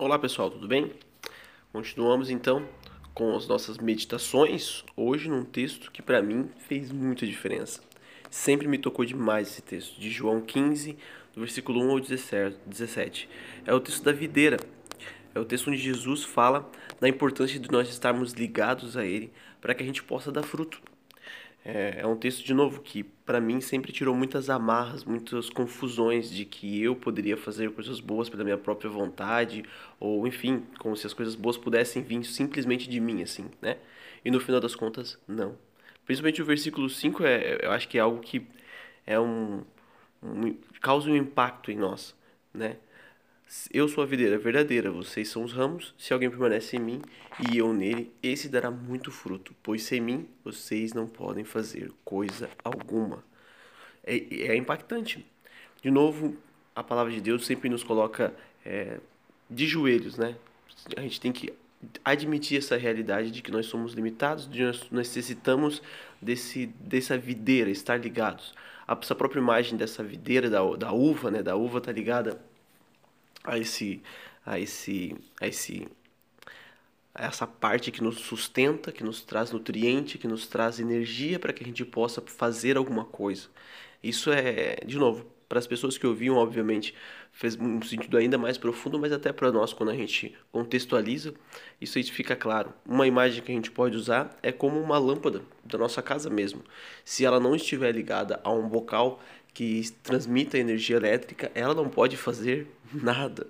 Olá pessoal, tudo bem? Continuamos então com as nossas meditações, hoje num texto que para mim fez muita diferença. Sempre me tocou demais esse texto, de João 15, do versículo 1 ao 17. É o texto da videira. É o texto onde Jesus fala da importância de nós estarmos ligados a Ele para que a gente possa dar fruto. É, é um texto, de novo, que para mim sempre tirou muitas amarras, muitas confusões de que eu poderia fazer coisas boas pela minha própria vontade, ou enfim, como se as coisas boas pudessem vir simplesmente de mim, assim, né? E no final das contas, não. Principalmente o versículo 5, é, eu acho que é algo que é um, um causa um impacto em nós, né? Eu sou a videira verdadeira, vocês são os ramos. Se alguém permanece em mim e eu nele, esse dará muito fruto, pois sem mim vocês não podem fazer coisa alguma. É, é impactante. De novo, a palavra de Deus sempre nos coloca é, de joelhos, né? A gente tem que admitir essa realidade de que nós somos limitados, de nós necessitamos desse, dessa videira, estar ligados. Essa própria imagem dessa videira, da, da uva, né? Da uva está ligada a esse a esse a esse a essa parte que nos sustenta, que nos traz nutriente, que nos traz energia para que a gente possa fazer alguma coisa. Isso é, de novo, para as pessoas que ouviam, obviamente, fez um sentido ainda mais profundo, mas até para nós, quando a gente contextualiza, isso aí fica claro. Uma imagem que a gente pode usar é como uma lâmpada da nossa casa mesmo. Se ela não estiver ligada a um bocal que transmita energia elétrica, ela não pode fazer nada.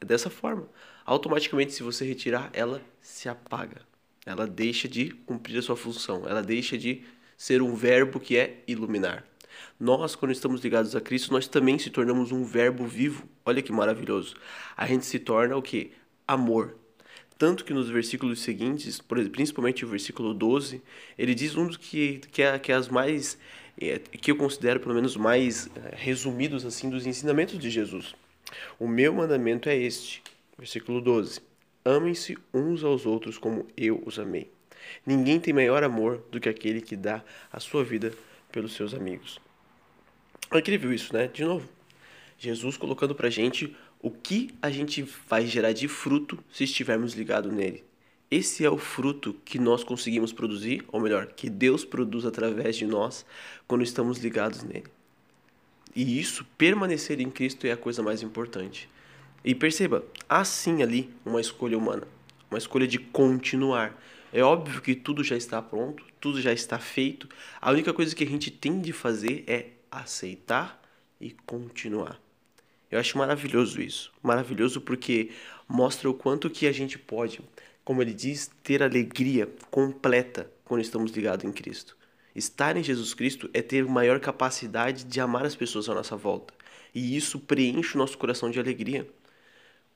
É dessa forma. Automaticamente, se você retirar, ela se apaga. Ela deixa de cumprir a sua função. Ela deixa de ser um verbo que é iluminar. Nós, quando estamos ligados a Cristo, nós também se tornamos um verbo vivo. Olha que maravilhoso. A gente se torna o que? Amor. Tanto que nos versículos seguintes, principalmente o versículo 12, ele diz um dos que, que, é, que é as mais que eu considero pelo menos mais é, resumidos assim dos ensinamentos de Jesus. O meu mandamento é este, versículo 12: Amem-se uns aos outros como eu os amei. Ninguém tem maior amor do que aquele que dá a sua vida pelos seus amigos. É incrível isso, né? De novo, Jesus colocando pra gente o que a gente vai gerar de fruto se estivermos ligados nele. Esse é o fruto que nós conseguimos produzir, ou melhor, que Deus produz através de nós quando estamos ligados nele. E isso, permanecer em Cristo, é a coisa mais importante. E perceba, há sim ali uma escolha humana, uma escolha de continuar. É óbvio que tudo já está pronto, tudo já está feito. A única coisa que a gente tem de fazer é aceitar e continuar. Eu acho maravilhoso isso. Maravilhoso porque mostra o quanto que a gente pode como ele diz, ter alegria completa quando estamos ligados em Cristo. Estar em Jesus Cristo é ter maior capacidade de amar as pessoas à nossa volta. E isso preenche o nosso coração de alegria.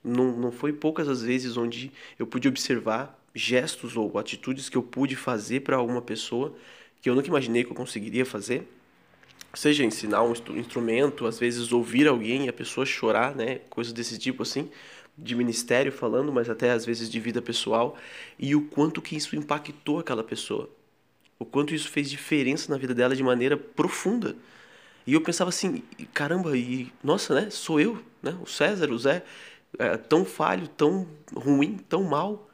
Não, não foi poucas as vezes onde eu pude observar gestos ou atitudes que eu pude fazer para alguma pessoa que eu nunca imaginei que eu conseguiria fazer. Seja ensinar um instrumento, às vezes ouvir alguém e a pessoa chorar, né? Coisas desse tipo assim de ministério falando, mas até às vezes de vida pessoal, e o quanto que isso impactou aquela pessoa. O quanto isso fez diferença na vida dela de maneira profunda. E eu pensava assim, caramba, e nossa, né? Sou eu, né? O César, o Zé, é, tão falho, tão ruim, tão mal.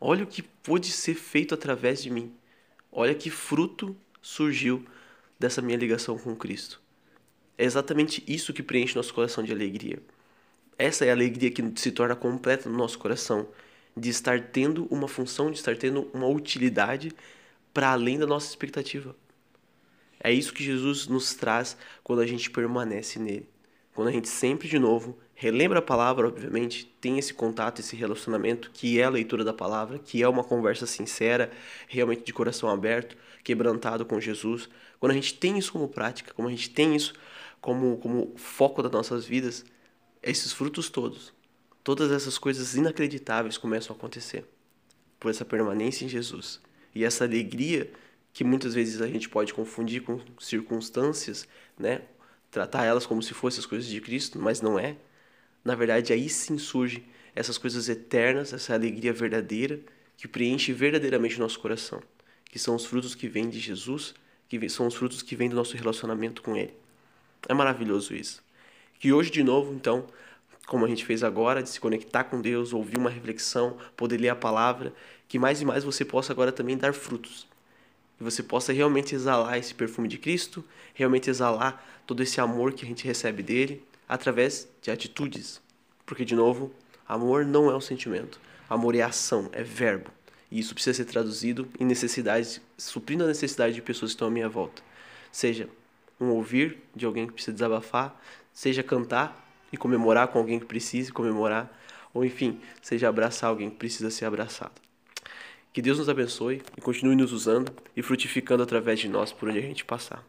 Olha o que pôde ser feito através de mim. Olha que fruto surgiu dessa minha ligação com Cristo. É exatamente isso que preenche nosso coração de alegria. Essa é a alegria que se torna completa no nosso coração, de estar tendo uma função, de estar tendo uma utilidade para além da nossa expectativa. É isso que Jesus nos traz quando a gente permanece nele. Quando a gente sempre de novo relembra a palavra, obviamente, tem esse contato, esse relacionamento, que é a leitura da palavra, que é uma conversa sincera, realmente de coração aberto, quebrantado com Jesus. Quando a gente tem isso como prática, quando a gente tem isso como, como foco das nossas vidas, esses frutos todos, todas essas coisas inacreditáveis começam a acontecer por essa permanência em Jesus. E essa alegria que muitas vezes a gente pode confundir com circunstâncias, né? Tratar elas como se fossem as coisas de Cristo, mas não é. Na verdade, aí sim surge essas coisas eternas, essa alegria verdadeira que preenche verdadeiramente o nosso coração, que são os frutos que vêm de Jesus, que são os frutos que vêm do nosso relacionamento com Ele. É maravilhoso isso. Que hoje, de novo, então, como a gente fez agora, de se conectar com Deus, ouvir uma reflexão, poder ler a palavra, que mais e mais você possa agora também dar frutos. Que você possa realmente exalar esse perfume de Cristo, realmente exalar todo esse amor que a gente recebe dele através de atitudes. Porque, de novo, amor não é um sentimento. Amor é ação, é verbo. E isso precisa ser traduzido em necessidades, suprindo a necessidade de pessoas que estão à minha volta. Seja um ouvir de alguém que precisa desabafar, seja cantar e comemorar com alguém que precise comemorar, ou enfim, seja abraçar alguém que precisa ser abraçado. Que Deus nos abençoe e continue nos usando e frutificando através de nós por onde a gente passar.